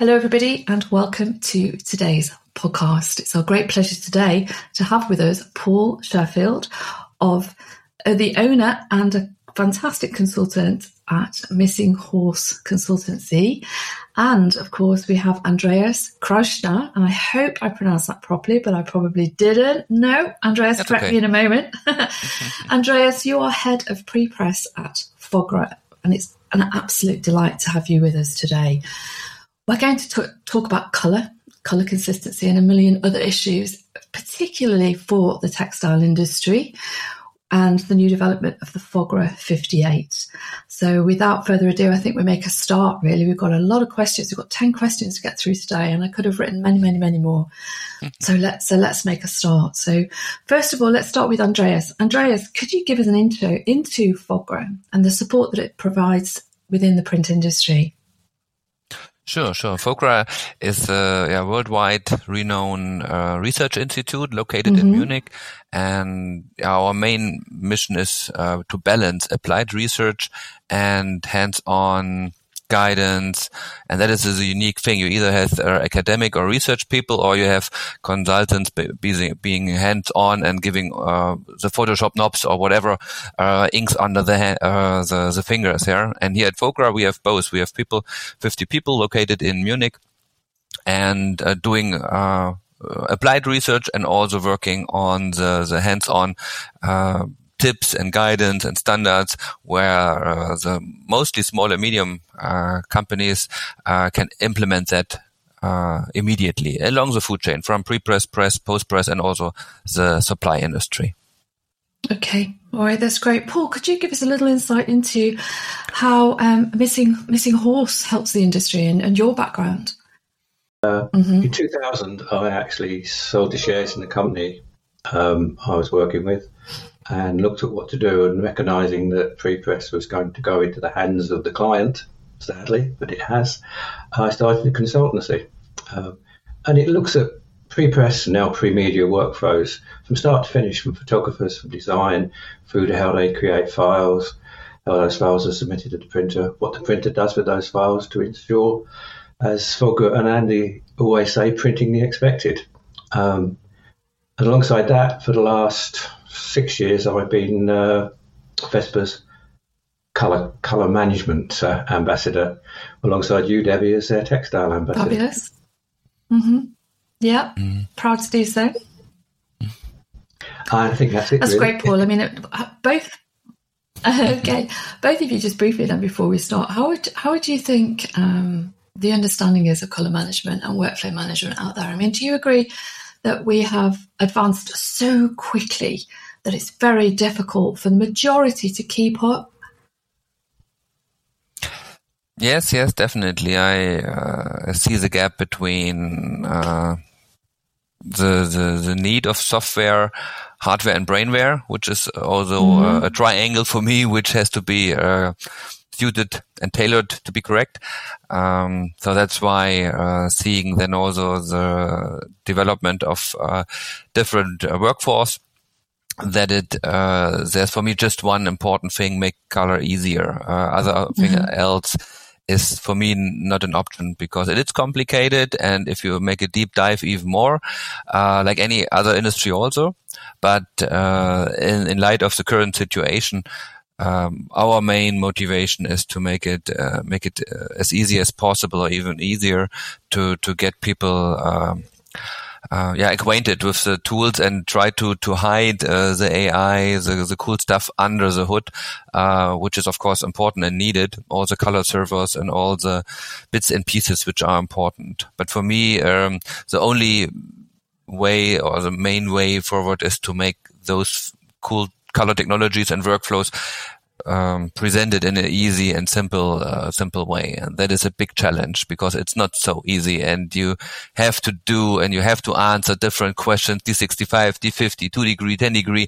Hello, everybody, and welcome to today's podcast. It's our great pleasure today to have with us Paul Sherfield of uh, the owner and a fantastic consultant at Missing Horse Consultancy. And of course, we have Andreas Kraushaar, and I hope I pronounced that properly, but I probably didn't. No, Andreas, That's correct okay. me in a moment. Andreas, you are head of pre press at Fogra, and it's an absolute delight to have you with us today. We're going to t- talk about colour, colour consistency, and a million other issues, particularly for the textile industry and the new development of the Fogra 58. So, without further ado, I think we make a start really. We've got a lot of questions. We've got 10 questions to get through today, and I could have written many, many, many more. so, let's, so let's make a start. So, first of all, let's start with Andreas. Andreas, could you give us an intro into Fogra and the support that it provides within the print industry? Sure, sure. Fogra is a yeah, worldwide renowned uh, research institute located mm-hmm. in Munich, and our main mission is uh, to balance applied research and hands-on guidance. And that is a unique thing. You either have uh, academic or research people, or you have consultants be, being hands-on and giving uh, the Photoshop knobs or whatever uh, inks under the, uh, the, the fingers here. And here at Fogra, we have both. We have people, 50 people located in Munich, and uh, doing uh, applied research and also working on the, the hands-on tips and guidance and standards where uh, the mostly small and medium uh, companies uh, can implement that uh, immediately along the food chain from pre-press, press, post-press, and also the supply industry. Okay, all right, that's great. Paul, could you give us a little insight into how um, missing missing horse helps the industry and, and your background? Uh, mm-hmm. In 2000, I actually sold the shares in the company um, I was working with and looked at what to do and recognizing that pre-press was going to go into the hands of the client, sadly, but it has, I started a consultancy. Um, and it looks at pre-press and now pre-media workflows from start to finish, from photographers, from design, through to how they create files, how those files are submitted to the printer, what the printer does with those files to ensure, as Fogra and Andy always say, printing the expected. Um, and alongside that, for the last six years, I've been uh, FESPA's color color management uh, ambassador, alongside you, Debbie, as their textile ambassador. Fabulous. Mm-hmm. Yeah, mm. proud to do so. I think that's it. That's really. great, Paul. I mean, it, both. okay, both of you just briefly then before we start, how would how would you think um, the understanding is of color management and workflow management out there? I mean, do you agree that we have advanced so quickly that it's very difficult for the majority to keep up? Yes, yes, definitely. I uh, see the gap between uh, the, the the need of software, hardware, and brainware, which is also mm-hmm. uh, a triangle for me, which has to be uh, suited and tailored to be correct. Um, so that's why uh, seeing then also the development of uh, different workforce that it uh, there's for me just one important thing make color easier uh, other mm-hmm. thing else is for me not an option because it is complicated and if you make a deep dive even more uh, like any other industry also but uh, in, in light of the current situation um, our main motivation is to make it uh, make it uh, as easy as possible or even easier to to get people um, uh, yeah, acquainted with the tools and try to to hide uh, the AI, the the cool stuff under the hood, uh, which is of course important and needed. All the color servers and all the bits and pieces which are important. But for me, um, the only way or the main way forward is to make those cool color technologies and workflows um, presented in an easy and simple, uh, simple way. And that is a big challenge because it's not so easy and you have to do and you have to answer different questions, D65, D50, 2 degree, 10 degree.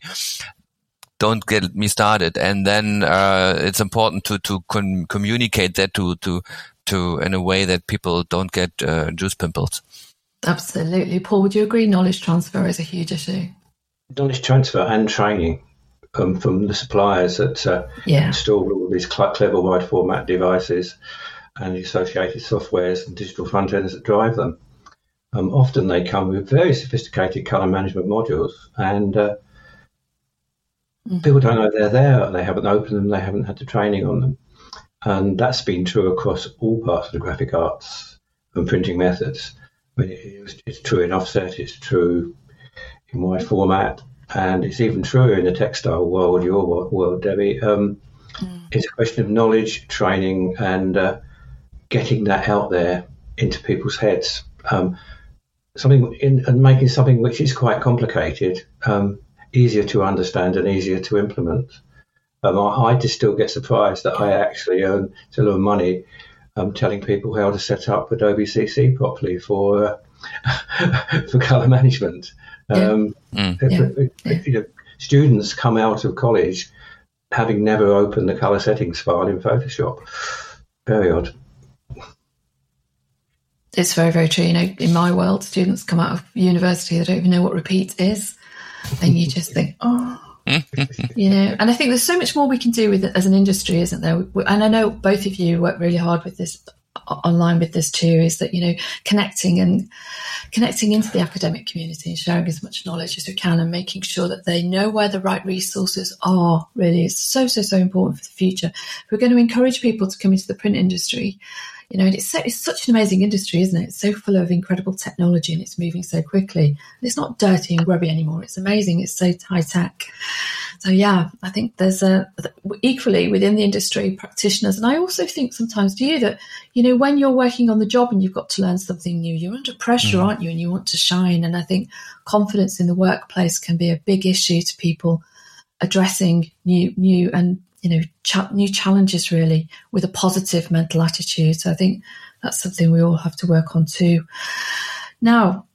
Don't get me started. And then, uh, it's important to, to con- communicate that to, to, to, in a way that people don't get, uh, juice pimples. Absolutely. Paul, would you agree knowledge transfer is a huge issue? Knowledge transfer and training um, from the suppliers that uh, yeah. install all these clever wide format devices. and the associated softwares and digital front ends that drive them. Um, often they come with very sophisticated color management modules, and uh, mm-hmm. people don't know they're there. They haven't opened them. They haven't had the training on them, and that's been true across all parts of the graphic arts and printing methods. I mean, it's true in offset. It's true in wide format, and it's even truer in the textile world, your world, Debbie. Um, mm. It's a question of knowledge, training, and uh, getting that out there into people's heads. Um, something in, and making something which is quite complicated um, easier to understand and easier to implement. Um, I, I, just still get surprised that I actually earn still earn money um, telling people how to set up Adobe CC properly for uh, for color management. Um, mm. yeah. You know, students come out of college having never opened the color settings file in Photoshop. Very odd. It's very, very true. You know, in my world, students come out of university, they don't even know what repeat is. And you just think, oh, you know, and I think there's so much more we can do with it as an industry, isn't there? And I know both of you work really hard with this online with this too is that you know connecting and connecting into the academic community and sharing as much knowledge as we can and making sure that they know where the right resources are really is so so so important for the future. If we're going to encourage people to come into the print industry you know, and it's, so, it's such an amazing industry, isn't it? It's so full of incredible technology and it's moving so quickly. And it's not dirty and grubby anymore. It's amazing. It's so high tech. So yeah, I think there's a equally within the industry practitioners, and I also think sometimes do you that you know when you're working on the job and you've got to learn something new, you're under pressure, mm. aren't you? And you want to shine. And I think confidence in the workplace can be a big issue to people addressing new new and you know, cha- new challenges really with a positive mental attitude. So I think that's something we all have to work on too. Now,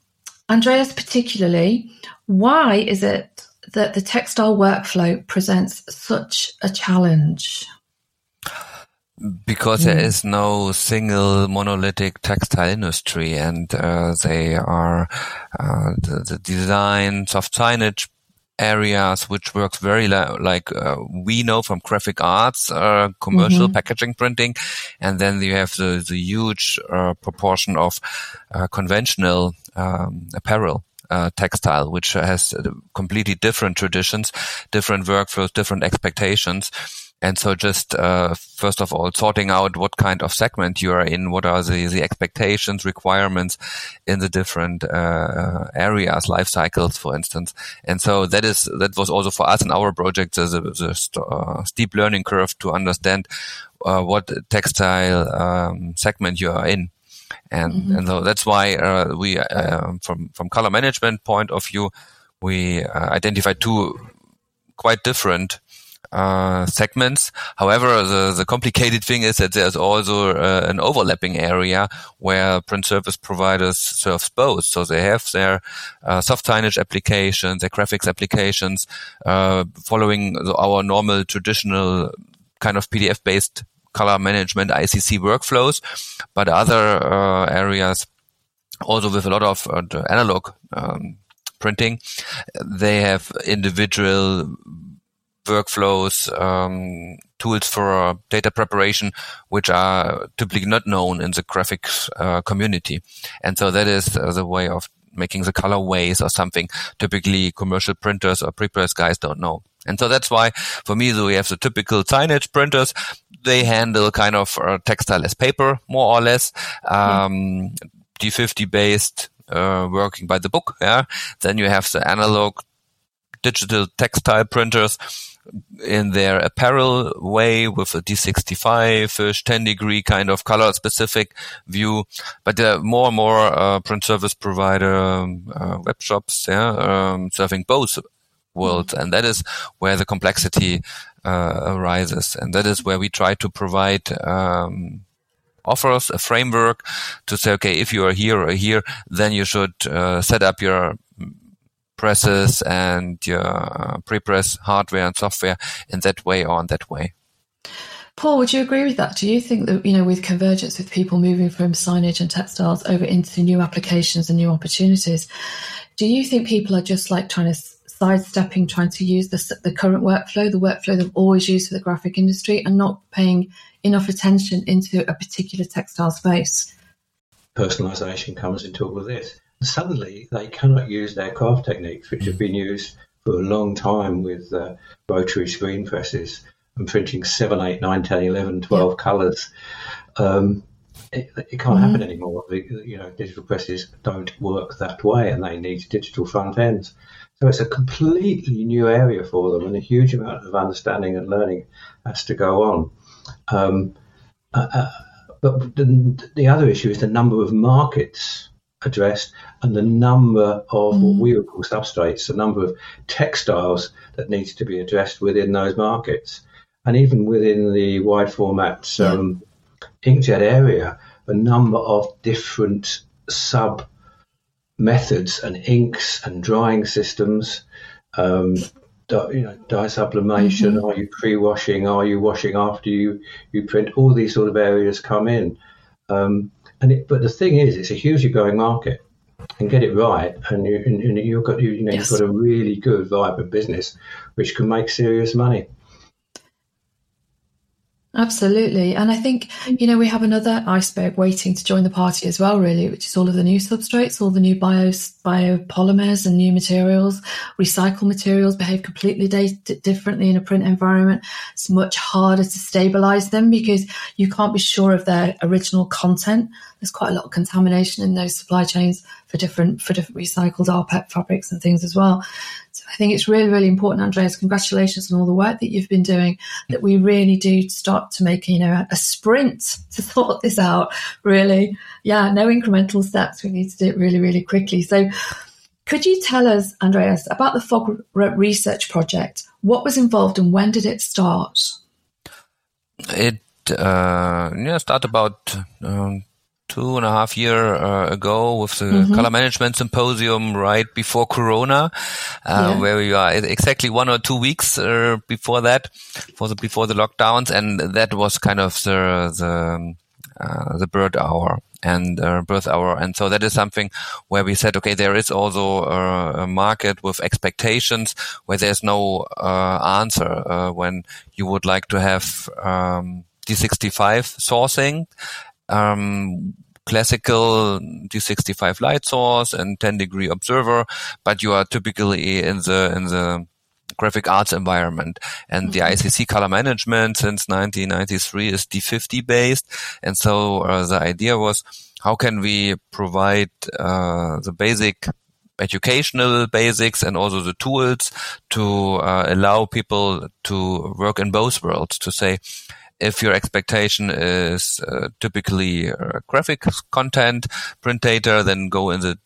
Andreas, particularly, why is it that the textile workflow presents such a challenge? Because there mm. is no single monolithic textile industry, and uh, they are uh, the, the design, soft signage areas which works very li- like uh, we know from graphic arts, uh, commercial mm-hmm. packaging printing, and then you have the the huge uh, proportion of uh, conventional um, apparel. Uh, textile, which has completely different traditions, different workflows, different expectations, and so just, uh, first of all, sorting out what kind of segment you are in, what are the, the expectations, requirements in the different, uh, areas, life cycles, for instance. And so that is, that was also for us in our project, the, the st- uh, steep learning curve to understand, uh, what textile, um, segment you are in. And, mm-hmm. and so that's why, uh, we, uh, from, from color management point of view, we identified two quite different uh, segments. However, the, the complicated thing is that there's also uh, an overlapping area where print service providers serve both. So they have their uh, soft signage applications, their graphics applications, uh, following the, our normal traditional kind of PDF based color management ICC workflows, but other uh, areas also with a lot of analog um, printing, they have individual workflows, um, tools for uh, data preparation, which are typically not known in the graphics uh, community. And so that is uh, the way of making the colorways or something typically commercial printers or prepress guys don't know. And so that's why for me, so we have the typical signage printers. They handle kind of uh, textile as paper, more or less, um, mm. D50 based, uh, working by the book. Yeah. Then you have the analog digital textile printers in their apparel way with a D65-ish 10 degree kind of color specific view. But there are more and more uh, print service provider um, uh, web shops yeah, um, serving both worlds. And that is where the complexity uh, arises. And that is where we try to provide um, offers a framework to say, okay, if you are here or here, then you should uh, set up your presses and your pre-press hardware and software in that way or in that way. Paul, would you agree with that? Do you think that, you know, with convergence with people moving from signage and textiles over into new applications and new opportunities, do you think people are just like trying to sidestepping trying to use the, the current workflow, the workflow they've always used for the graphic industry, and not paying enough attention into a particular textile space. Personalization comes into all of this. Suddenly, they cannot use their craft techniques, which have been used for a long time with uh, rotary screen presses and printing 7, 8, 9, 10, 11, 12 yeah. colours. Um, it, it, can't mm-hmm. happen anymore. You know, digital presses don't work that way, and they need digital front ends. So it's a completely new area for them, and a huge amount of understanding and learning has to go on. Um, uh, uh, but the, the, other issue is the number of markets addressed and the number of mm. what we would call substrates, the number of textiles that needs to be addressed within those markets. And even within the wide format um, inkjet area, a number of different sub methods and inks and drying systems. Um, you know, dye sublimation. Mm-hmm. Are you pre-washing? Are you washing after you you print? All these sort of areas come in. Um, and it, but the thing is, it's a hugely growing market. And get it right, and, you, and you've got you, you know yes. you've got a really good vibrant business, which can make serious money. Absolutely. And I think, you know, we have another iceberg waiting to join the party as well, really, which is all of the new substrates, all the new bio, biopolymers and new materials. Recycled materials behave completely differently in a print environment. It's much harder to stabilize them because you can't be sure of their original content. There's quite a lot of contamination in those supply chains for different, for different recycled rPET fabrics and things as well. I think it's really, really important, Andreas. Congratulations on all the work that you've been doing. That we really do start to make, you know, a sprint to sort this out. Really, yeah, no incremental steps. We need to do it really, really quickly. So, could you tell us, Andreas, about the Fogra Research Project? What was involved and when did it start? It uh, yeah, start about um, two and a half year uh, ago with the mm-hmm. color management symposium right before Corona, uh, yeah. where we are exactly one or two weeks uh, before that, for the before the lockdowns, and that was kind of the the uh, the bird hour and uh, birth hour, and so that is something where we said, okay, there is also a, a market with expectations where there's no uh, answer when you would like to have. Um, D65 sourcing um, classical D65 light source and 10 degree observer, but you are typically in the, in the graphic arts environment. And the mm-hmm. ICC color management since 1993 is D50 based. And so uh, the idea was, how can we provide uh, the basic educational basics and also the tools to uh, allow people to work in both worlds to say if your expectation is uh, typically uh, graphic content print data, then go in the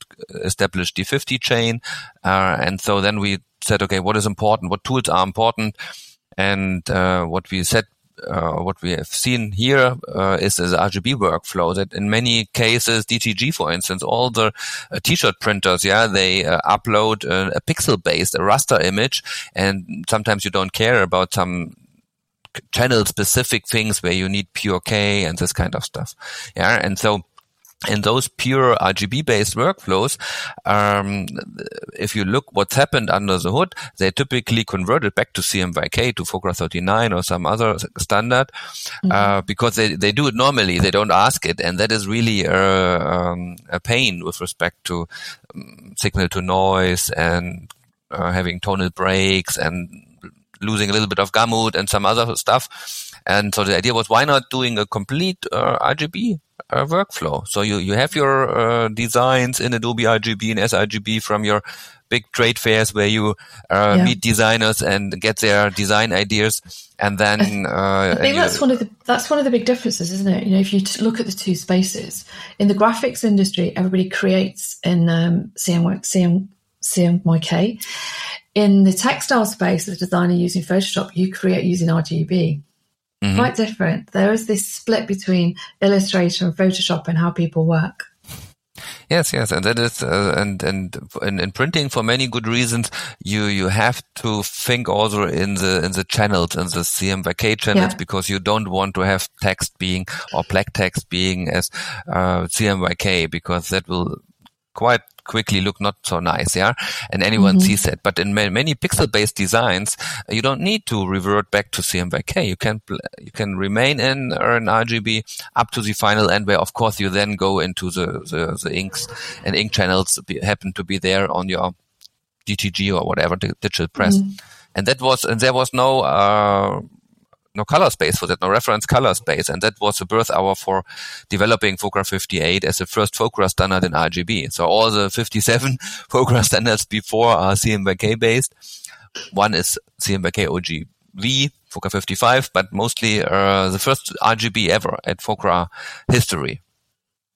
established D50 chain. Uh, and so then we said, okay, what is important? What tools are important? And uh, what we said uh, what we have seen here uh, is the RGB workflow that in many cases, DTG, for instance, all the uh, t-shirt printers, yeah, they uh, upload a, a pixel based, a raster image. And sometimes you don't care about some channel specific things where you need pure K and this kind of stuff. Yeah. And so, in those pure RGB based workflows, um, if you look what's happened under the hood, they typically converted back to CMYK to FOGRA 39 or some other standard mm-hmm. uh, because they, they do it normally. They don't ask it. And that is really a, um, a pain with respect to um, signal to noise and uh, having tonal breaks and losing a little bit of gamut and some other stuff. And so the idea was, why not doing a complete uh, RGB uh, workflow? So you, you have your uh, designs in Adobe RGB and sRGB from your big trade fairs where you uh, yeah. meet designers and get their design ideas, and then uh, I think that's one of the that's one of the big differences, isn't it? You know, if you look at the two spaces in the graphics industry, everybody creates in um, CM, CM, CMYK. In the textile space, the designer using Photoshop, you create using RGB. Mm-hmm. Quite different. There is this split between Illustrator and Photoshop and how people work. Yes, yes, and that is, uh, and and in, in, printing for many good reasons, you you have to think also in the in the channels in the CMYK channels yeah. because you don't want to have text being or black text being as uh, CMYK because that will quite quickly look not so nice, yeah, and anyone mm-hmm. sees that. But in many, many pixel-based designs, you don't need to revert back to CMYK. You can you can remain in an RGB up to the final end, where of course you then go into the the, the inks and ink channels happen to be there on your DTG or whatever digital press. Mm-hmm. And that was and there was no. Uh, no color space for that, no reference color space. And that was the birth hour for developing Fogra 58 as the first Fogra standard in RGB. So all the 57 Fogra standards before are CMYK based. One is CMYK OGV, Fogra 55, but mostly uh, the first RGB ever at Fogra history.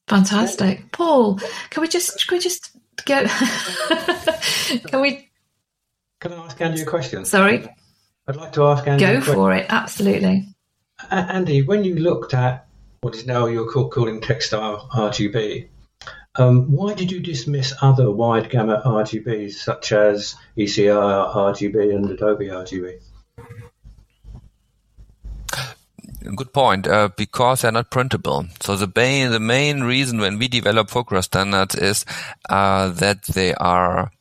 Fantastic. Paul, can we just, can we just go, can we? Can I ask Andy a question? Sorry. I'd like to ask Andy. Go for it, absolutely. Andy, when you looked at what is now you're calling textile RGB, um, why did you dismiss other wide gamut RGBs such as ECI RGB and Adobe RGB? Good point. Uh, because they're not printable. So the main the main reason when we develop Fogra standards is uh, that they are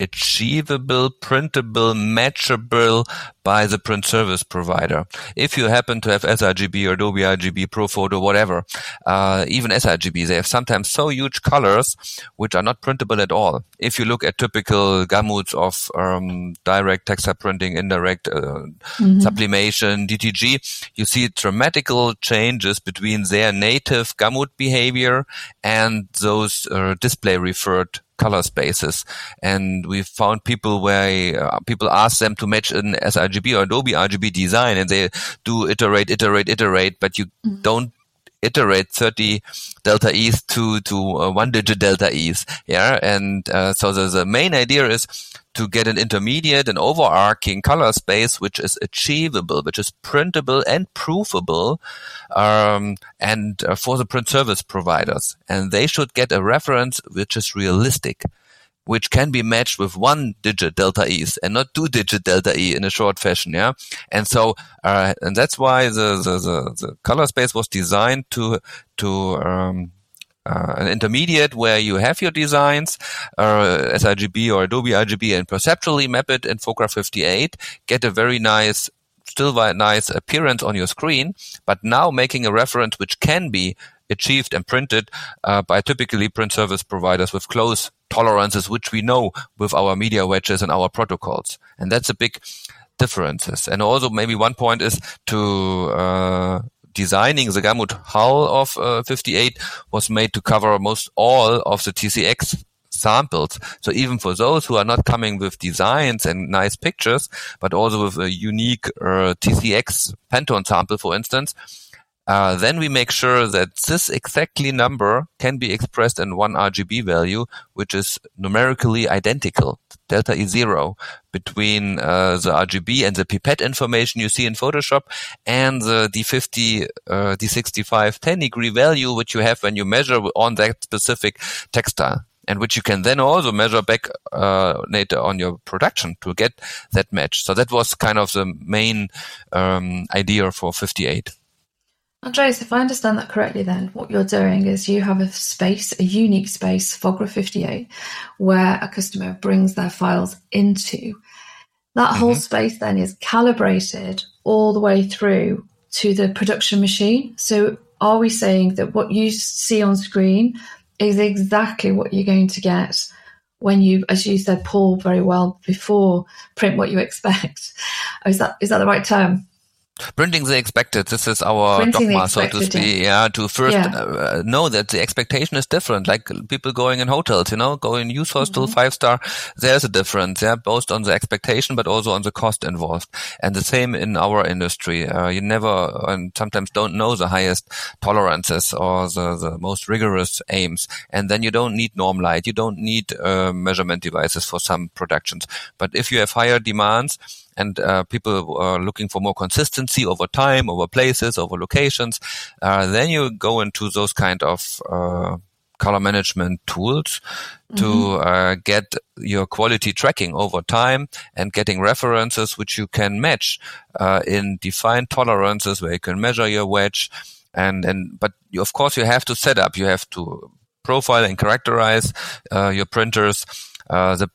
achievable, printable, matchable by the print service provider. If you happen to have sRGB or Adobe RGB, ProPhoto, whatever, uh, even sRGB, they have sometimes so huge colors which are not printable at all. If you look at typical gamuts of um, direct textile printing, indirect uh, mm-hmm. sublimation, DTG, you see dramatical changes between their native gamut behavior and those uh, display referred color spaces. And we found people where uh, people ask them to match an sRGB or Adobe RGB design and they do iterate, iterate, iterate, but you mm-hmm. don't iterate 30 delta E's to, to uh, one digit delta E's. Yeah. And, uh, so the, the main idea is to get an intermediate and overarching color space, which is achievable, which is printable and proofable, um, and uh, for the print service providers. And they should get a reference which is realistic which can be matched with one digit delta e's and not two digit delta e in a short fashion. Yeah. And so, uh, and that's why the, the, the, the, color space was designed to, to, um, uh, an intermediate where you have your designs, uh, sRGB or Adobe RGB and perceptually map it in Fogra 58, get a very nice still nice appearance on your screen, but now making a reference which can be achieved and printed uh, by typically print service providers with close tolerances, which we know with our media wedges and our protocols. And that's a big differences. And also maybe one point is to uh, designing the Gamut hull of uh, 58 was made to cover most all of the TCX samples. So even for those who are not coming with designs and nice pictures, but also with a unique uh, TCX Pantone sample, for instance, uh, then we make sure that this exactly number can be expressed in one RGB value, which is numerically identical, delta E zero, between uh, the RGB and the pipette information you see in Photoshop and the D50, uh, D65 10 degree value, which you have when you measure on that specific textile and which you can then also measure back uh, later on your production to get that match. So that was kind of the main um, idea for 58. Andreas, if I understand that correctly, then what you're doing is you have a space, a unique space, Fogra 58, where a customer brings their files into. That mm-hmm. whole space then is calibrated all the way through to the production machine. So, are we saying that what you see on screen is exactly what you're going to get when you, as you said, Paul, very well before, print what you expect? Is that is that the right term? Printing the expected. This is our Printing dogma, so to speak. Yeah, to first yeah. Uh, know that the expectation is different. Like people going in hotels, you know, going use hostel mm-hmm. five star. There's a difference, yeah, both on the expectation but also on the cost involved. And the same in our industry. Uh, you never and sometimes don't know the highest tolerances or the, the most rigorous aims, and then you don't need norm light. You don't need uh, measurement devices for some productions. But if you have higher demands and uh, people are looking for more consistency over time, over places, over locations, uh, then you go into those kind of uh, color management tools mm-hmm. to uh, get your quality tracking over time and getting references which you can match uh, in defined tolerances where you can measure your wedge. And and but you, of course you have to set up. You have to profile and characterize uh, your printers, uh, the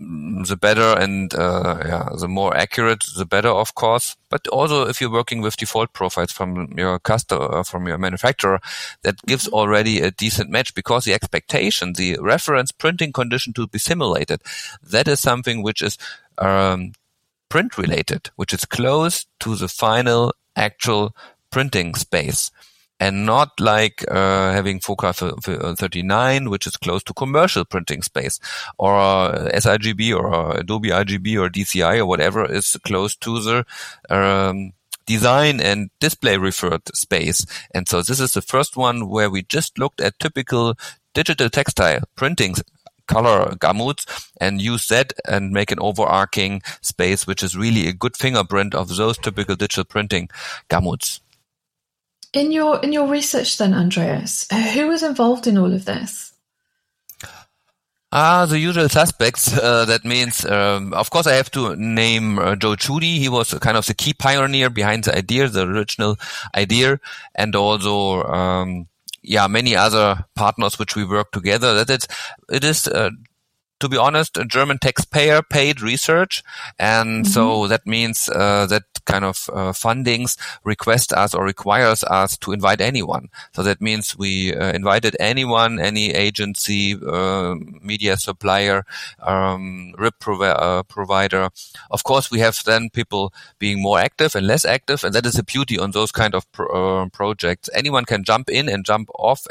the better and uh, yeah, the more accurate, the better, of course. But also, if you're working with default profiles from your customer, uh, from your manufacturer, that gives mm-hmm. already a decent match because the expectation, the reference printing condition to be simulated, that is something which is um, print related, which is close to the final actual printing space and not like uh, having Fogra 39, which is close to commercial printing space, or uh, sRGB or uh, Adobe RGB or DCI or whatever is close to the um, design and display referred space. And so this is the first one where we just looked at typical digital textile printing color gamuts and use that and make an overarching space, which is really a good fingerprint of those typical digital printing gamuts. In your in your research, then, Andreas, who was involved in all of this? Ah, the usual suspects. Uh, that means, um, of course, I have to name uh, Joe Chudy. He was kind of the key pioneer behind the idea, the original idea, and also, um, yeah, many other partners which we work together. That it's, it is uh, to be honest, a German taxpayer paid research. And mm-hmm. so that means uh, that kind of uh, fundings request us or requires us to invite anyone. So that means we uh, invited anyone, any agency, uh, media supplier, um, RIP provi- uh, provider. Of course, we have then people being more active and less active. And that is the beauty on those kind of pro- uh, projects. Anyone can jump in and jump off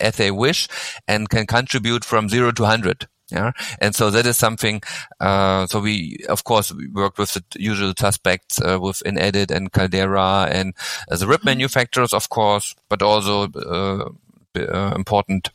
as they wish and can contribute from zero to 100. Yeah. And so that is something, uh, so we, of course, we worked with the usual suspects, uh, with InEdit and Caldera and uh, the RIP mm-hmm. manufacturers, of course, but also, uh, uh, important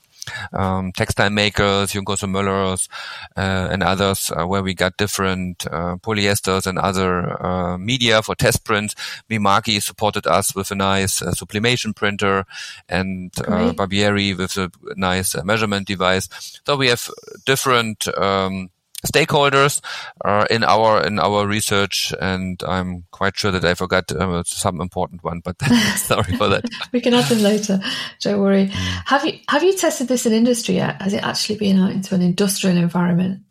um, textile makers, Junkers Müllers, uh, and others, uh, where we got different uh, polyesters and other uh, media for test prints. Mimaki supported us with a nice uh, sublimation printer, and uh, Barbieri with a nice measurement device. So we have different. Um, stakeholders uh, in our in our research, and I'm quite sure that I forgot uh, some important one. But sorry for that. we can add them later. Don't worry. Mm. Have you have you tested this in industry yet? Has it actually been out into an industrial environment?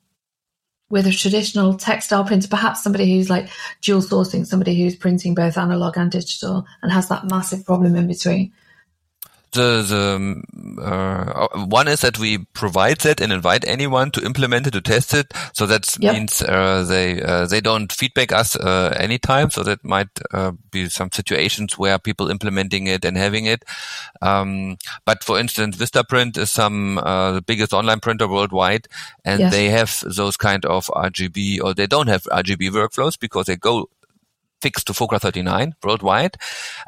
With a traditional textile printer, perhaps somebody who's like dual sourcing, somebody who's printing both analog and digital and has that massive problem in between the the uh, one is that we provide that and invite anyone to implement it to test it. So that yep. means uh, they uh, they don't feedback us uh, anytime. So that might uh, be some situations where people implementing it and having it. Um, but for instance, Vistaprint is some uh, the biggest online printer worldwide, and yes. they have those kind of RGB or they don't have RGB workflows because they go fixed to Fogra 39 worldwide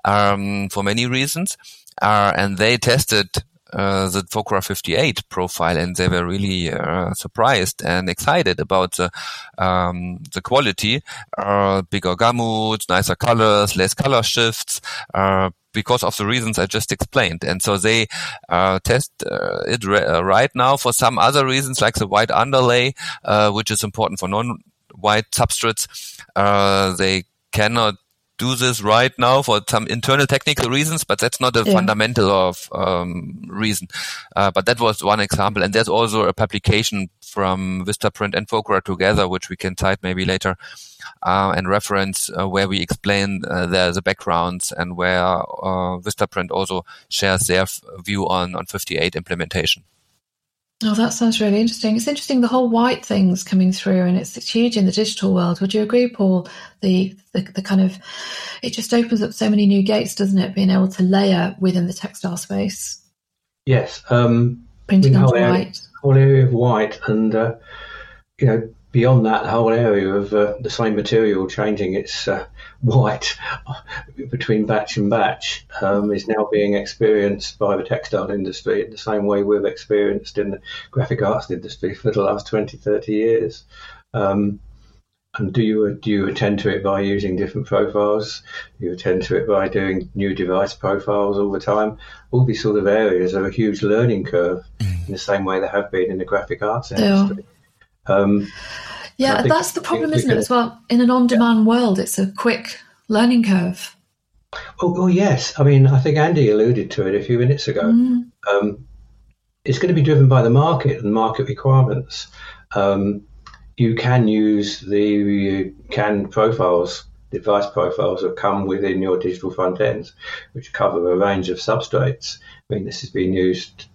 um, for many reasons and they tested uh, the Fogra 58 profile and they were really uh, surprised and excited about the um, the quality uh, bigger gamuts nicer colors less color shifts uh, because of the reasons I just explained. And so they uh, test uh, it right now for some other reasons like the white underlay which is important for non-white substrates. they cannot do this right now for some internal technical reasons, but that's not a yeah. fundamental of um, reason. Uh, but that was one example, and there's also a publication from Vistaprint and Fogra together, which we can cite maybe later, uh, and reference uh, where we explain uh, the, the backgrounds and where uh, Vistaprint also shares their view on on 58 implementation. Oh, that sounds really interesting. It's interesting the whole white things coming through, and it's, it's huge in the digital world. Would you agree, Paul? The, the the kind of it just opens up so many new gates, doesn't it? Being able to layer within the textile space. Yes, um, printing on white. whole area of white, and uh, you know, beyond that, the whole area of uh, the same material changing its uh, white between batch and batch um, is now being experienced by the textile industry in the same way we've experienced in the graphic arts industry for the last 20, 30 years. Um, and do you do you attend to it by using different profiles? Do you attend to it by doing new device profiles all the time? All these sort of areas are a huge learning curve mm. in the same way they have been in the graphic arts industry. Um, yeah, that's the problem, isn't it, as well? In an on demand yeah. world, it's a quick learning curve. Oh, oh, yes. I mean, I think Andy alluded to it a few minutes ago. Mm. Um, it's going to be driven by the market and market requirements. Um, you can use the CAN profiles, device profiles that come within your digital front ends, which cover a range of substrates. I mean, this has been used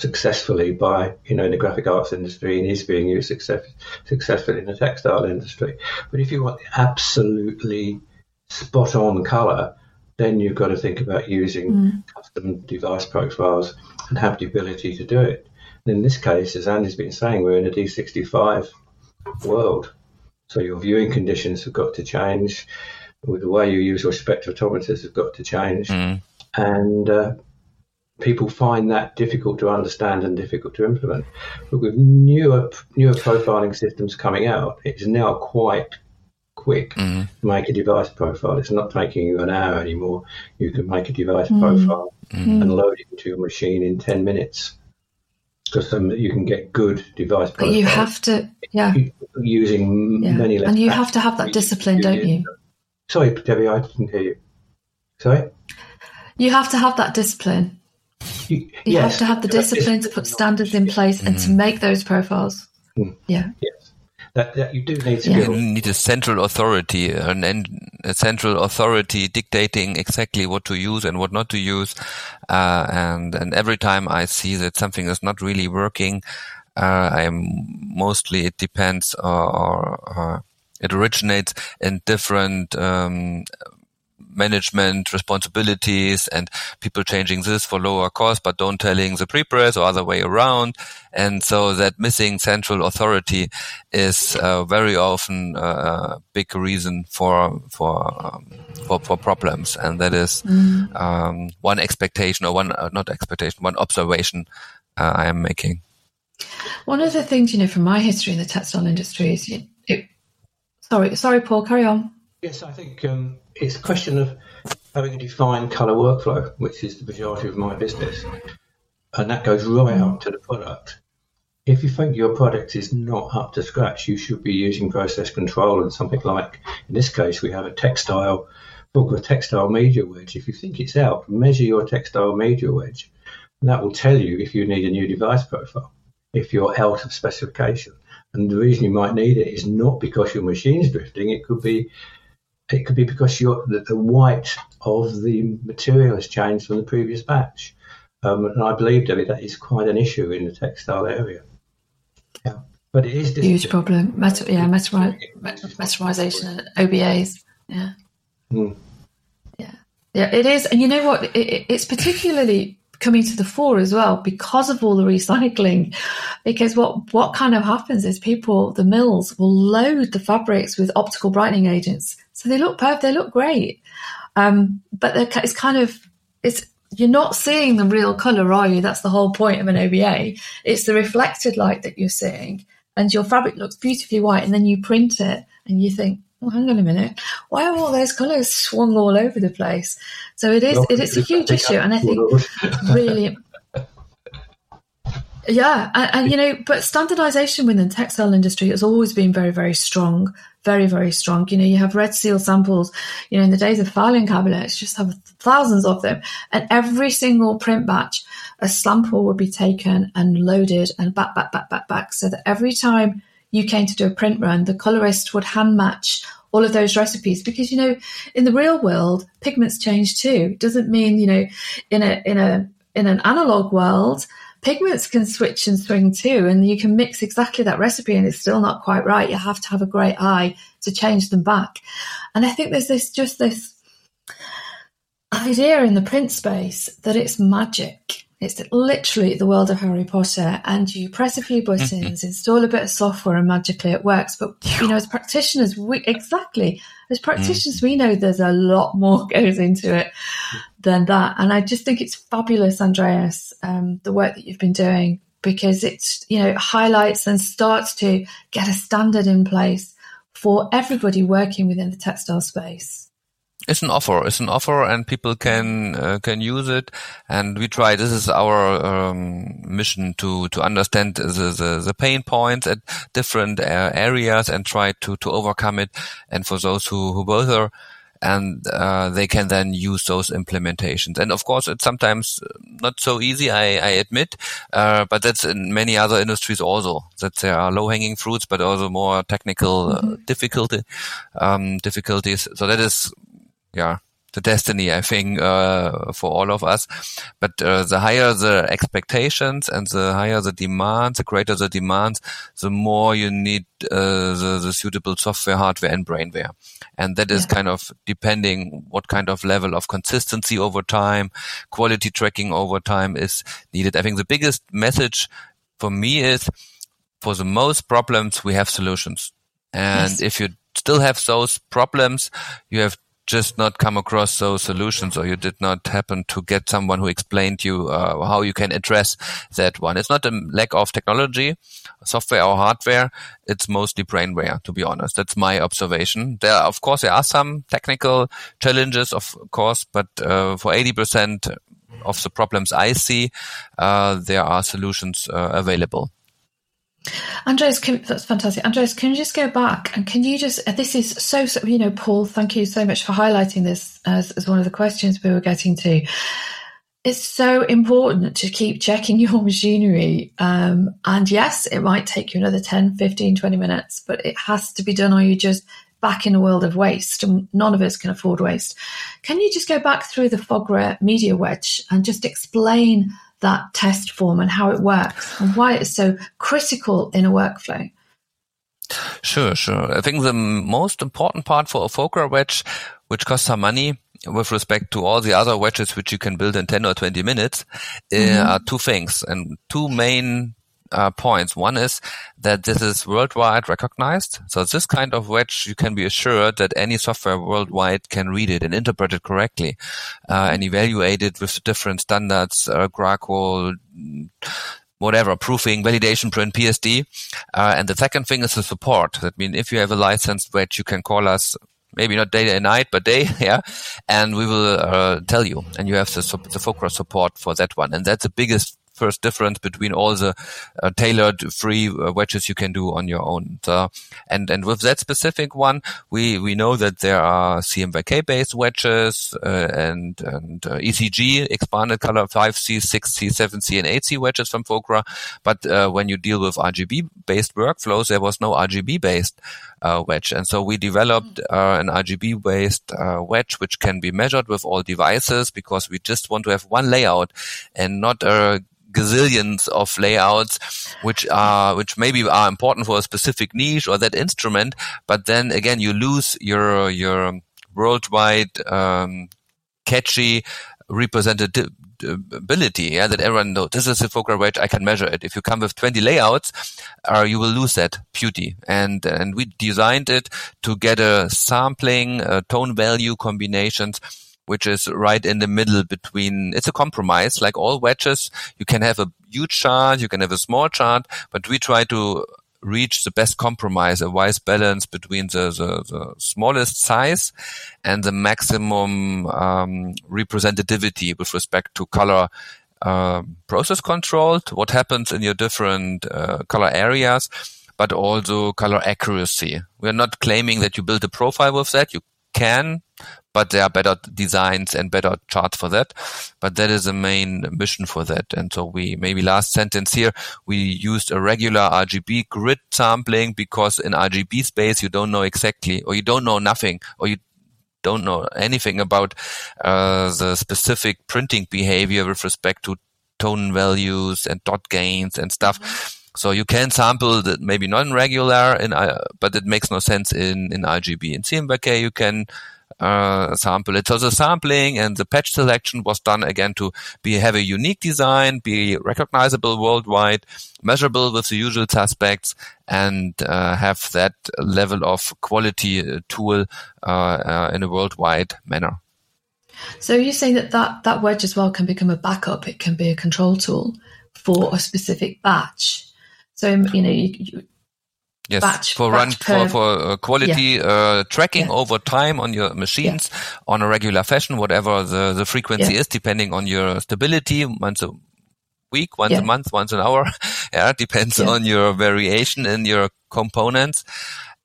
successfully by, you know, in the graphic arts industry and is being used success, successfully in the textile industry. But if you want absolutely spot on color, then you've got to think about using mm. custom device profiles and have the ability to do it. And in this case, as Andy's been saying, we're in a D65 world. So your viewing conditions have got to change. With the way you use your spectrophotometers have got to change. Mm. And uh, people find that difficult to understand and difficult to implement. But with newer newer profiling systems coming out, it's now quite quick mm. to make a device profile. It's not taking you an hour anymore. You can make a device mm. profile mm. and load it into your machine in 10 minutes. Because um, you can get good device But you have to, yeah. Using yeah. many And you have to have that discipline, don't you? Sorry, Debbie, I didn't hear you. Sorry? You have to have that discipline. You, you yes, have to have the discipline to put standards in place and to mm. make those profiles. Mm. Yeah. Yes that, that you do need to yeah. You need a central authority, an, a central authority dictating exactly what to use and what not to use. Uh, and, and every time I see that something is not really working, uh, I am mostly, it depends or, or, or it originates in different, um, management responsibilities and people changing this for lower cost, but don't telling the pre-press or other way around. And so that missing central authority is uh, very often a big reason for for um, for, for, problems, and that is mm. um, one expectation or one uh, not expectation, one observation uh, I am making. One of the things you know from my history in the textile industry is, it, it, sorry, sorry, Paul, carry on. Yes, I think um, it's a question of having a defined colour workflow, which is the majority of my business. And that goes right up to the product. If you think your product is not up to scratch, you should be using process control and something like, in this case, we have a textile, book a textile media wedge. If you think it's out, measure your textile media wedge. And that will tell you if you need a new device profile, if you're out of specification. And the reason you might need it is not because your machine's drifting, it could be it could be because the, the, white of the material has changed from the previous batch. Um, and I believe, Debbie, that is quite an issue in the textile area. Yeah, but it is huge problem. Meta, yeah, meteorization and OBAs. Yeah, mm. yeah, yeah. It is, and you know what? It, it's particularly coming to the fore as well because of all the recycling. Because what what kind of happens is people, the mills, will load the fabrics with optical brightening agents so they look perfect, they look great. Um, but it's kind of, it's, you're not seeing the real color, are you? That's the whole point of an OBA. It's the reflected light that you're seeing and your fabric looks beautifully white and then you print it and you think, oh, hang on a minute, why are all those colours swung all over the place? So it is, well, it is a huge issue, and I think really yeah, and, and, you know, but standardization within the textile industry has always been very, very strong, very, very strong. You know, you have red seal samples. You know, in the days of filing cabinets, just have thousands of them, and every single print batch, a sample would be taken and loaded and back, back, back, back, back, so that every time you came to do a print run, the colorist would hand match all of those recipes because you know in the real world pigments change too it doesn't mean you know in a in a in an analog world pigments can switch and swing too, and you can mix exactly that recipe and it's still not quite right. You have to have a great eye to change them back. And I think there's this just this idea in the print space that it's magic. It's literally the world of Harry Potter, and you press a few buttons, install a bit of software, and magically it works. But you know, as practitioners, we exactly as practitioners, mm. we know there's a lot more goes into it than that. And I just think it's fabulous, Andreas, um, the work that you've been doing because it's you know highlights and starts to get a standard in place for everybody working within the textile space it's an offer. It's an offer, and people can uh, can use it. And we try. This is our um, mission to to understand the, the, the pain points at different uh, areas and try to to overcome it. And for those who who bother and uh, they can then use those implementations. And of course, it's sometimes not so easy, I, I admit, uh, but that's in many other industries also. That there are low hanging fruits, but also more technical uh, mm-hmm. difficulty um, difficulties. So that is, yeah the destiny, I think, uh, for all of us. But uh, the higher the expectations and the higher the demand, the greater the demands, the more you need uh, the, the, suitable software, hardware, and brainware. And that is yeah. kind of depending what kind of level of consistency over time, quality tracking over time is needed. I think the biggest message for me is for the most problems, we have solutions. And yes. if you still have those problems, you have just not come across those solutions or you did not happen to get someone who explained you uh, how you can address that one. It's not a lack of technology, software or hardware. It's mostly brainware, to be honest. That's my observation. There, of course, there are some technical challenges, of course, but uh, for 80% of the problems I see, uh, there are solutions uh, available. Andreas, can, that's fantastic. Andreas, can you just go back and can you just, uh, this is so, so, you know, Paul, thank you so much for highlighting this as, as one of the questions we were getting to. It's so important to keep checking your machinery. Um, and yes, it might take you another 10, 15, 20 minutes, but it has to be done or you just back in a world of waste and none of us can afford waste. Can you just go back through the Fogra media wedge and just explain that test form and how it works and why it's so critical in a workflow? Sure, sure. I think the most important part for a Fogra wedge, which costs some money, with respect to all the other wedges which you can build in 10 or 20 minutes, uh, mm-hmm. are two things and two main uh, points. One is that this is worldwide recognized. So this kind of wedge, you can be assured that any software worldwide can read it and interpret it correctly uh, and evaluate it with different standards, uh, GRACoL, whatever, proofing, validation, print, PSD. Uh, and the second thing is the support. That means if you have a licensed wedge, you can call us maybe not day and night, but day, yeah. And we will uh, tell you, and you have the, the support for that one. And that's the biggest first difference between all the uh, tailored free uh, wedges you can do on your own. So, and and with that specific one, we we know that there are CMYK based wedges uh, and and uh, ECG expanded color 5C, 6C, 7C, and 8C wedges from Fogra. But uh, when you deal with RGB based workflows, there was no RGB based uh, wedge. And so we developed uh, an RGB based uh, wedge which can be measured with all devices because we just want to have one layout and not a gazillions of layouts, which are, which maybe are important for a specific niche or that instrument. But then again, you lose your, your worldwide, um, catchy representability. Yeah, that everyone knows this is a Fogra wedge. I can measure it. If you come with 20 layouts, uh, you will lose that beauty. And, and we designed it to get a sampling, uh, tone value combinations which is right in the middle between, it's a compromise. Like all wedges, you can have a huge chart, you can have a small chart, but we try to reach the best compromise, a wise balance between the, the, the smallest size and the maximum um, representativity with respect to color uh, process controlled, what happens in your different uh, color areas, but also color accuracy. We're not claiming that you build a profile with that. You can, but there are better designs and better charts for that. But that is the main mission for that. And so we, maybe last sentence here, we used a regular RGB grid sampling because in RGB space, you don't know exactly, or you don't know nothing, or you don't know anything about uh, the specific printing behavior with respect to tone values and dot gains and stuff. Mm-hmm. So you can sample that maybe non-regular in, uh, but it makes no sense in, in RGB. In CMYK, you can uh, sample it. So the sampling and the patch selection was done again to be have a unique design, be recognizable worldwide, measurable with the usual suspects, and uh, have that level of quality uh, tool uh, uh, in a worldwide manner. So you're saying that, that that wedge as well can become a backup. It can be a control tool for a specific batch. So you know you, you Yes, batch, for batch run per, for for uh, quality yeah. uh, tracking yeah. over time on your machines yeah. on a regular fashion, whatever the the frequency is, depending on your stability, once a week, once a month, once an hour. yeah, depends on your variation in your components.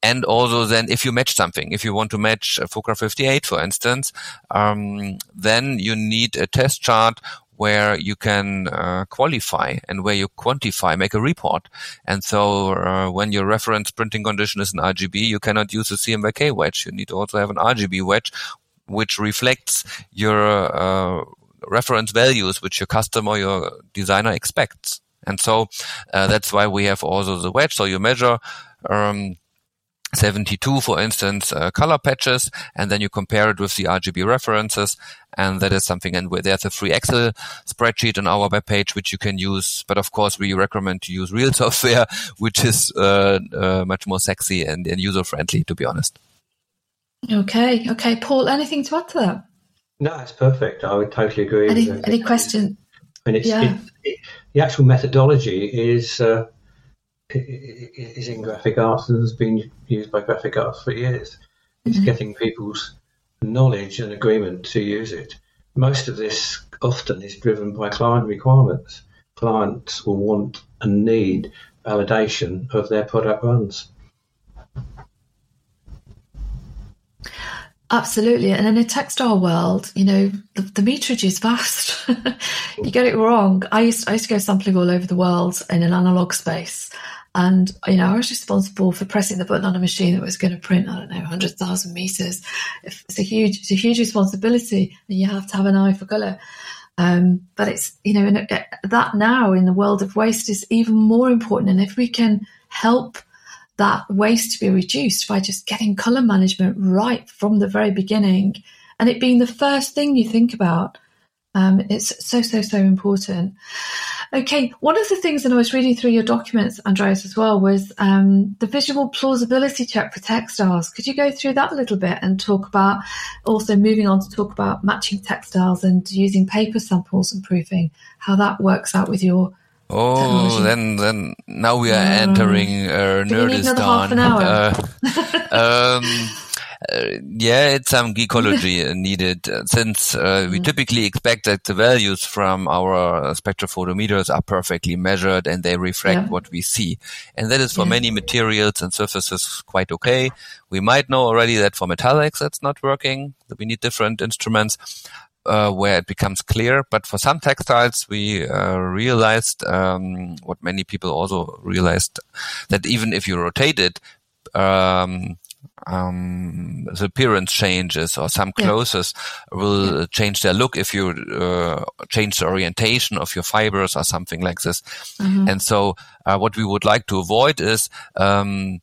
And also then if you match something, if you want to match Fogra 58, for instance, um, then you need a test chart where you can uh, qualify and where you quantify, make a report. And so uh, when your reference printing condition is an RGB, you cannot use a CMYK wedge. You need to also have an RGB wedge, which reflects your uh, reference values, which your customer, your designer expects. And so uh, that's why we have also the wedge. So you measure um, 72, for instance, uh, color patches, and then you compare it with the RGB references. And that is something, and there's a free Excel spreadsheet on our webpage, which you can use. But of course, we recommend to use real software, which is uh, uh, much more sexy and, and user friendly, to be honest. Okay. Okay. Paul, anything to add to that? No, it's perfect. I would totally agree. Any, any question? And it's, yeah. It, it, the actual methodology is uh, is in graphic arts and has been used by graphic arts for years. It's mm-hmm. getting people's knowledge and agreement to use it. Most of this often is driven by client requirements. Clients will want and need validation of their product runs. Absolutely. And in a textile world, you know, the, the meterage is vast. you get it wrong. I used, I used to go sampling all over the world in an analog space. And, you know, I was responsible for pressing the button on a machine that was going to print, I don't know, 100,000 meters. It's a huge, it's a huge responsibility and you have to have an eye for color. Um, but it's, you know, that now in the world of waste is even more important. And if we can help that waste to be reduced by just getting color management right from the very beginning and it being the first thing you think about. Um, it's so, so, so important. Okay, one of the things that I was reading through your documents, Andreas, as well, was um, the visual plausibility check for textiles. Could you go through that a little bit and talk about also moving on to talk about matching textiles and using paper samples and proofing, how that works out with your Oh, then then now we are entering uh, Nerdistan. Uh, um, uh, yeah, it's some geekology needed uh, since uh, we mm. typically expect that the values from our spectrophotometers are perfectly measured and they reflect yeah. what we see. And that is for yeah. many materials and surfaces quite okay. We might know already that for metallics that's not working, that we need different instruments uh, where it becomes clear. But for some textiles, we uh, realized um, what many people also realized that even if you rotate it, um, um, the appearance changes or some clothes yeah. will yeah. change their look if you uh, change the orientation of your fibers or something like this. Mm-hmm. And so uh, what we would like to avoid is um,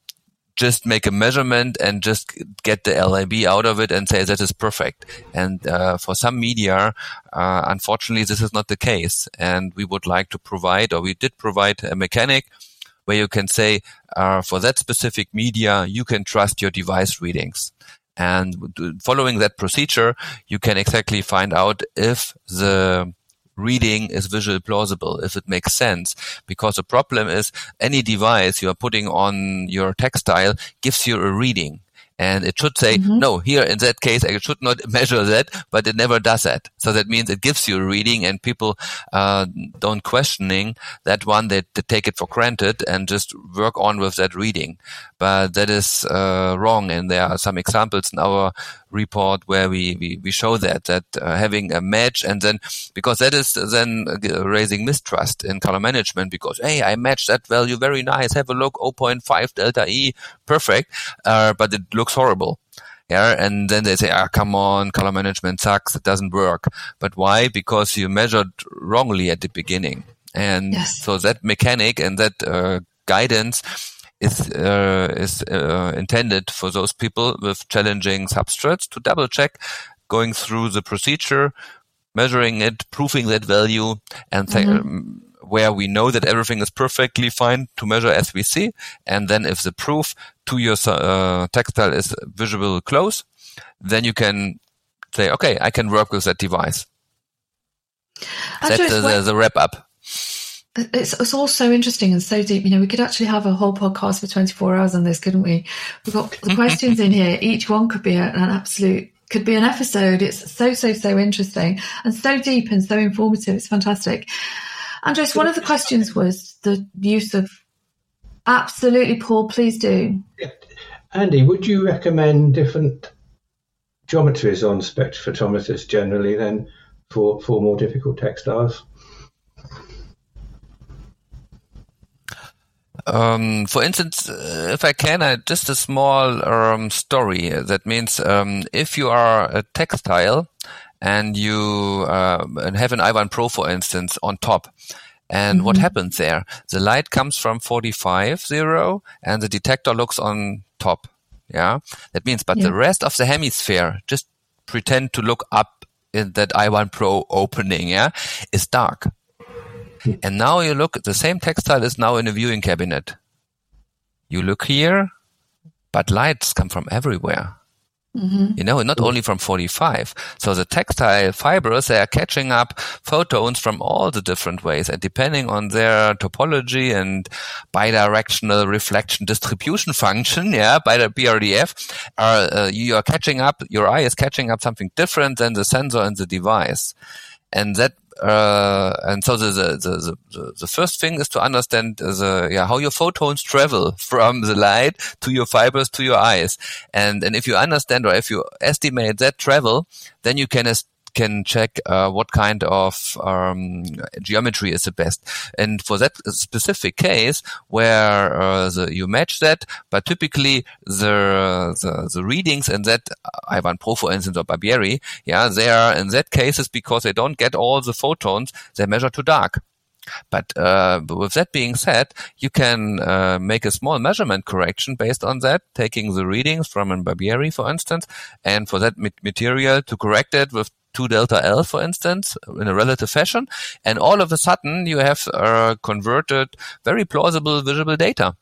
just make a measurement and just get the LAB out of it and say that is perfect. And uh, for some media, uh, unfortunately, this is not the case. And we would like to provide, or we did provide a mechanic where you can say, uh, for that specific media, you can trust your device readings. And following that procedure, you can exactly find out if the reading is visually plausible, if it makes sense. Because the problem is any device you are putting on your textile gives you a reading. And it should say, mm-hmm. no, here in that case, I should not measure that, but it never does that. So that means it gives you a reading and people uh, don't questioning that one. They, they, take it for granted and just work on with that reading. But that is uh, wrong. And there are some examples in our report where we, we, we show that, that uh, having a match and then, because that is then raising mistrust in color management because, hey, I matched that value very nice. Have a look, 0.5 delta E, perfect. Uh, but it looks horrible. Yeah, and then they say, ah, come on, color management sucks. It doesn't work. But why? Because you measured wrongly at the beginning. And yes. so that mechanic and that uh, guidance is uh, is uh, intended for those people with challenging substrates to double check, going through the procedure, measuring it, proving that value, and mm-hmm. um, where we know that everything is perfectly fine to measure as we see, and then if the proof to your uh, textile is visible close, then you can say, okay, I can work with that device. That's the, the wrap up. It's, it's all so interesting and so deep. You know, we could actually have a whole podcast for 24 hours on this, couldn't we? We've got the questions in here. Each one could be an absolute, could be an episode. It's so, so, so interesting and so deep and so informative. It's fantastic. Andres, one of the questions was the use of absolutely, Paul, please do. Andy, would you recommend different geometries on spectrophotometers generally then for, for more difficult textiles? Um, for instance, uh, if I can, uh, just a small um, story. That means um, if you are a textile and you uh, have an i1 Pro, for instance, on top, and mm-hmm. what happens there? The light comes from 45 zero, and the detector looks on top. Yeah, that means, but yeah. the rest of the hemisphere just pretend to look up in that i1 Pro opening. Yeah, is dark. And now you look, the same textile is now in a viewing cabinet. You look here, but lights come from everywhere. Mm-hmm. You know, not only from 45. So the textile fibers, they are catching up photons from all the different ways. And depending on their topology and bidirectional reflection distribution function, yeah, by the BRDF, are, uh, you are catching up, your eye is catching up something different than the sensor and the device. And that uh, and so the, the, the, the, first thing is to understand the, yeah, how your photons travel from the light to your fibers to your eyes. And, and if you understand or if you estimate that travel, then you can can check uh, what kind of um, geometry is the best. And for that specific case, where uh, the, you match that, but typically the, the, the readings in that i1 Pro, for instance, or Barbieri, yeah, they are in that cases because they don't get all the photons, they measure too dark. But, uh, with that being said, you can uh, make a small measurement correction based on that, taking the readings from a Barbieri, for instance, and for that material to correct it with 2 delta L, for instance, in a relative fashion. And all of a sudden you have uh, converted very plausible visible data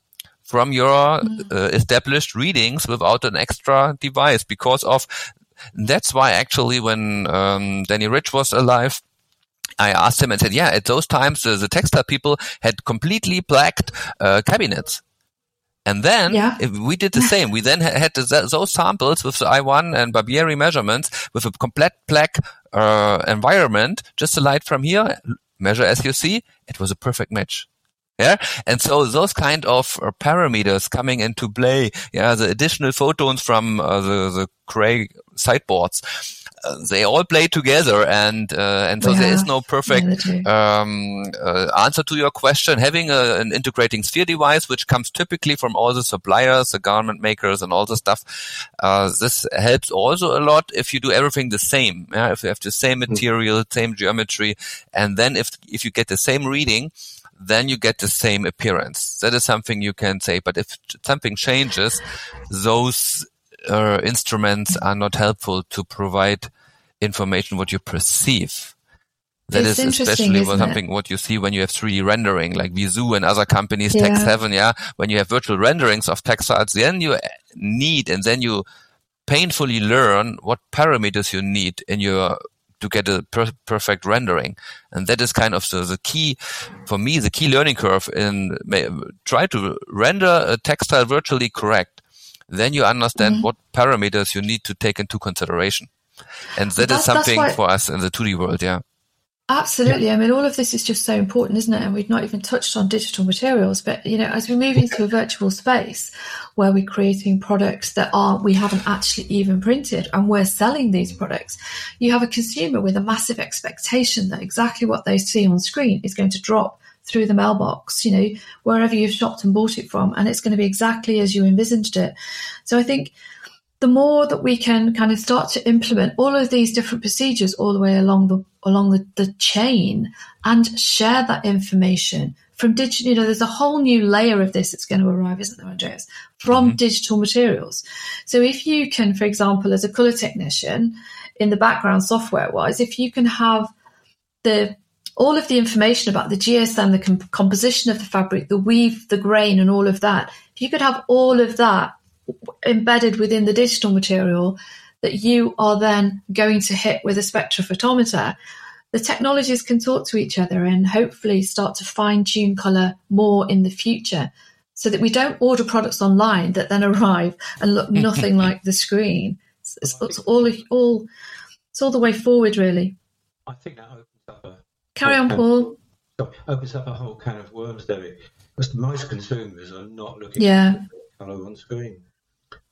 from your mm. uh, established readings without an extra device because of that's why actually when um, Danny Rich was alive, I asked him and said, yeah, at those times uh, the textile people had completely blacked uh, cabinets and then yeah. we did the same. We then had those samples with the i1 and Barbieri measurements with a complete black uh, environment, just a light from here, measure as you see, it was a perfect match. Yeah. And so those kind of uh, parameters coming into play, yeah, the additional photons from uh, the, the Cray sideboards, uh, they all play together and uh, and so yeah, there is no perfect um, uh, answer to your question having a, an integrating sphere device which comes typically from all the suppliers the garment makers and all the stuff uh, this helps also a lot if you do everything the same yeah? if you have the same hmm. material mm. same geometry and then if if you get the same reading then you get the same appearance. That is something you can say. But if something changes, those uh, instruments are not helpful to provide information what you perceive. That it's is especially something it? what you see when you have 3D rendering, like Visu and other companies, yeah. Text Heaven, yeah. When you have virtual renderings of textiles, then you need and then you painfully learn what parameters you need in your to get a per perfect rendering. And that is kind of the, the key for me, the key learning curve in try to render a textile virtually correct then you understand mm-hmm. what parameters you need to take into consideration. And that that's, is something for us in the 2D world, yeah. Absolutely. Yeah. I mean, all of this is just so important, isn't it? And we've not even touched on digital materials. But, you know, as we move into a virtual space where we're creating products that are we haven't actually even printed and we're selling these products, you have a consumer with a massive expectation that exactly what they see on screen is going to drop through the mailbox, you know, wherever you've shopped and bought it from, and it's going to be exactly as you envisaged it. So I think the more that we can kind of start to implement all of these different procedures all the way along the along the, the chain and share that information from digital, you know, there's a whole new layer of this that's going to arrive, isn't there, Andreas, from mm-hmm. digital materials. So if you can, for example, as a color technician in the background software wise, if you can have the all of the information about the GSM, the comp- composition of the fabric, the weave, the grain, and all of that, if you could have all of that embedded within the digital material that you are then going to hit with a spectrophotometer, the technologies can talk to each other and hopefully start to fine tune color more in the future so that we don't order products online that then arrive and look nothing like the screen. It's, it's, all, all, it's all the way forward, really. I think that opens up a Carry on, Paul. Opens up a whole can of worms, Debbie. Because most consumers are not looking yeah. at colour on screen.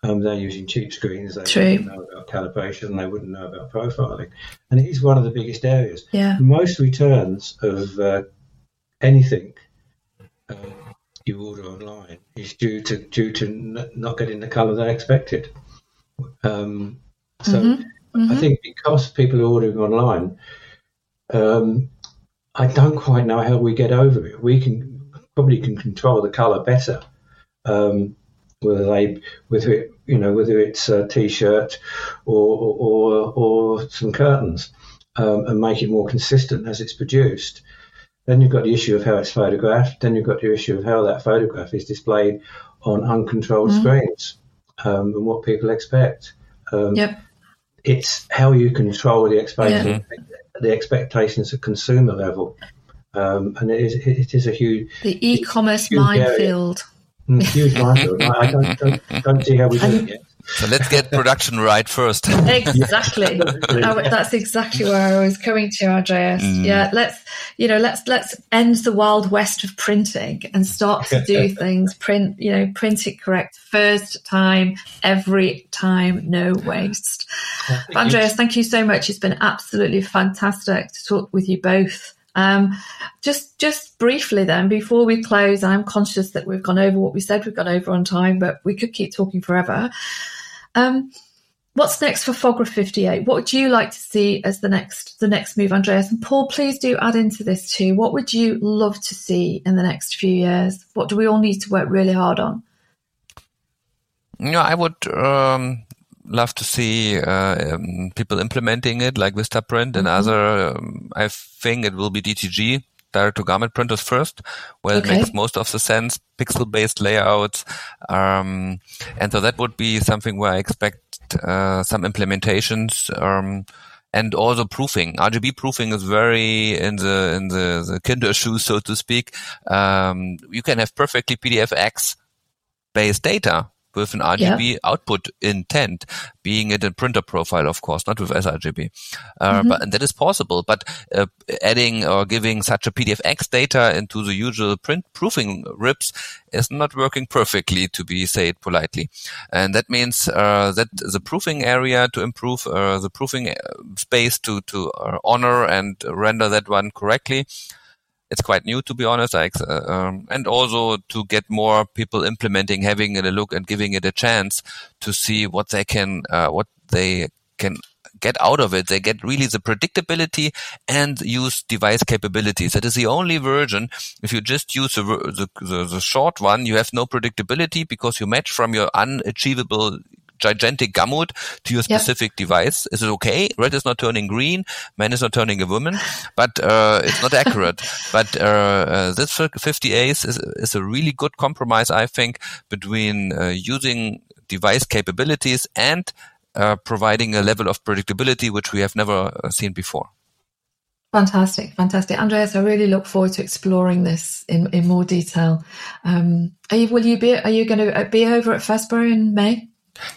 Um, they're using cheap screens. They True. wouldn't know about calibration and they wouldn't know about profiling. And it is one of the biggest areas. Yeah. Most returns of uh, anything um, you order online is due to due to n- not getting the colour they expected. Um, so Mm-hmm. I think because people are ordering online, um, I don't quite know how we get over it. We can probably can control the colour better. Um, whether they, whether it, you know, whether it's a t-shirt or or, or some curtains, um, and make it more consistent as it's produced. Then you've got the issue of how it's photographed. Then you've got the issue of how that photograph is displayed on uncontrolled screens um, and what people expect. Um, Yep. It's how you control the expectation, the expectations at consumer level, um, and it is it is a huge The e-commerce Huge minefield. mm, huge minefield. I I don't, don't don't see how we do it yet. So let's get production right first. Exactly. Oh, that's exactly where I was coming to, Andreas. Yeah, let's you know, let's let's end the wild west of printing and start to do things. Print, you know, print it correct first time, every time, no waste. Andreas, thank you so much. It's been absolutely fantastic to talk with you both. Um, just just briefly then, before we close, I'm conscious that we've gone over what we said we've gone over on time, but we could keep talking forever. Um, what's next for Fogra 58? What would you like to see as the next the next move, Andreas? And Paul, please do add into this too. What would you love to see in the next few years? What do we all need to work really hard on? Yeah, I would um, love to see uh, um, people implementing it, like VistaPrint and other. Um, I think it will be DTG, direct to garment printers first, where Okay. it makes most of the sense. Pixel-based layouts, um, and so that would be something where I expect uh, some implementations. Um, and also proofing. RGB proofing is very in the in the, the kinder shoes, so to speak. Um, you can have perfectly PDFX based data with an RGB output intent, being it a printer profile, of course, not with sRGB. Uh, But and that is possible. But uh, adding or giving such a PDFX data into the usual print proofing RIPs is not working perfectly, to be say it politely. And that means uh, that the proofing area to improve uh, the proofing uh, space to to uh, honor and render that one correctly it's quite new to be honest. Ex- uh, um, and also to get more people implementing having a look and giving it a chance to see what they can uh, what they can get out of it. They get really the predictability and use device capabilities. That is the only version. If you just use the, the, the, the short one you have no predictability because you match from your unachievable gigantic gamut to your Yep. specific device. Is it okay? Red is not turning green, man is not turning a woman, but uh, it's not accurate. but uh, uh, this 50As is, is a really good compromise, I think, between uh, using device capabilities and uh, providing a level of predictability which we have never uh, seen before. Fantastic, fantastic, Andreas. I really look forward to exploring this in, in more detail. Um, are you? Will you be? Are you going to be over at FESPA in May?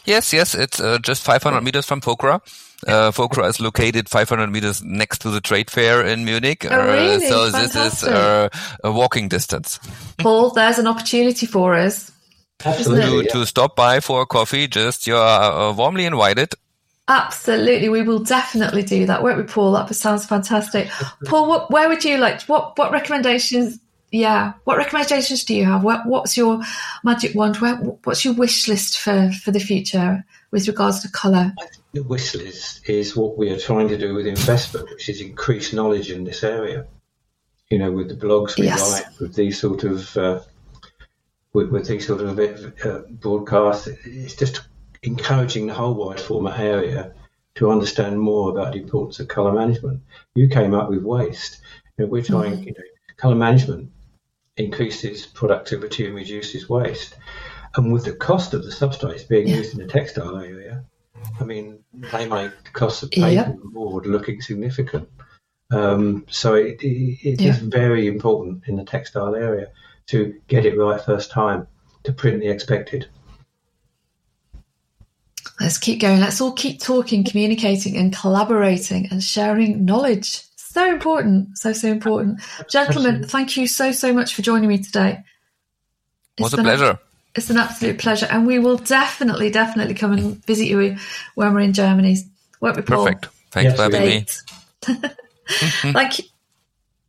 Yes, yes, it's uh, just 500 meters from Fogra. Uh, Fogra is located 500 meters next to the trade fair in Munich. Oh, really? Uh, so this is uh, a walking distance. Paul, there's an opportunity for us. Absolutely. To, to stop by for a coffee, just you're uh, warmly invited. Absolutely, we will definitely do that. Won't we, Paul? That sounds fantastic. Paul, what, where would you like? What what recommendations? Yeah, what recommendations do you have? What what's your magic wand? Where, what's your wish list for for the future with regards to colour? The wish list is what we are trying to do with investment, which is increase knowledge in this area. You know, with the blogs we Yes. write, with these sort of uh, with, with these sort of uh, broadcasts, it's just encouraging the whole wide format area to understand more about the importance of colour management. You came up with waste. You know, we're trying, you know, colour management increases productivity and reduces waste. And with the cost of the substrates being Yeah. used in the textile area, I mean, they make the cost of paper Yep. and board looking significant. Um, so it, it, it Yeah. is very important in the textile area to get it right first time, to print the expected. Let's keep going. Let's all keep talking, communicating, and collaborating and sharing knowledge. So important. So, so important. Gentlemen, thank you so, so much for joining me today. It was It's a pleasure. It's an absolute pleasure, and we will definitely, definitely come and visit you when we're in Germany. Won't we, Paul? Perfect. Thanks for having me. Thank you.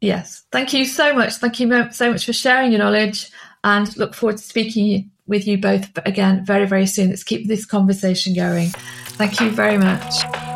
Yes, thank you so much. Thank you so much for sharing your knowledge, and look forward to speaking with you both again very, very soon. Let's keep this conversation going. Thank you very much.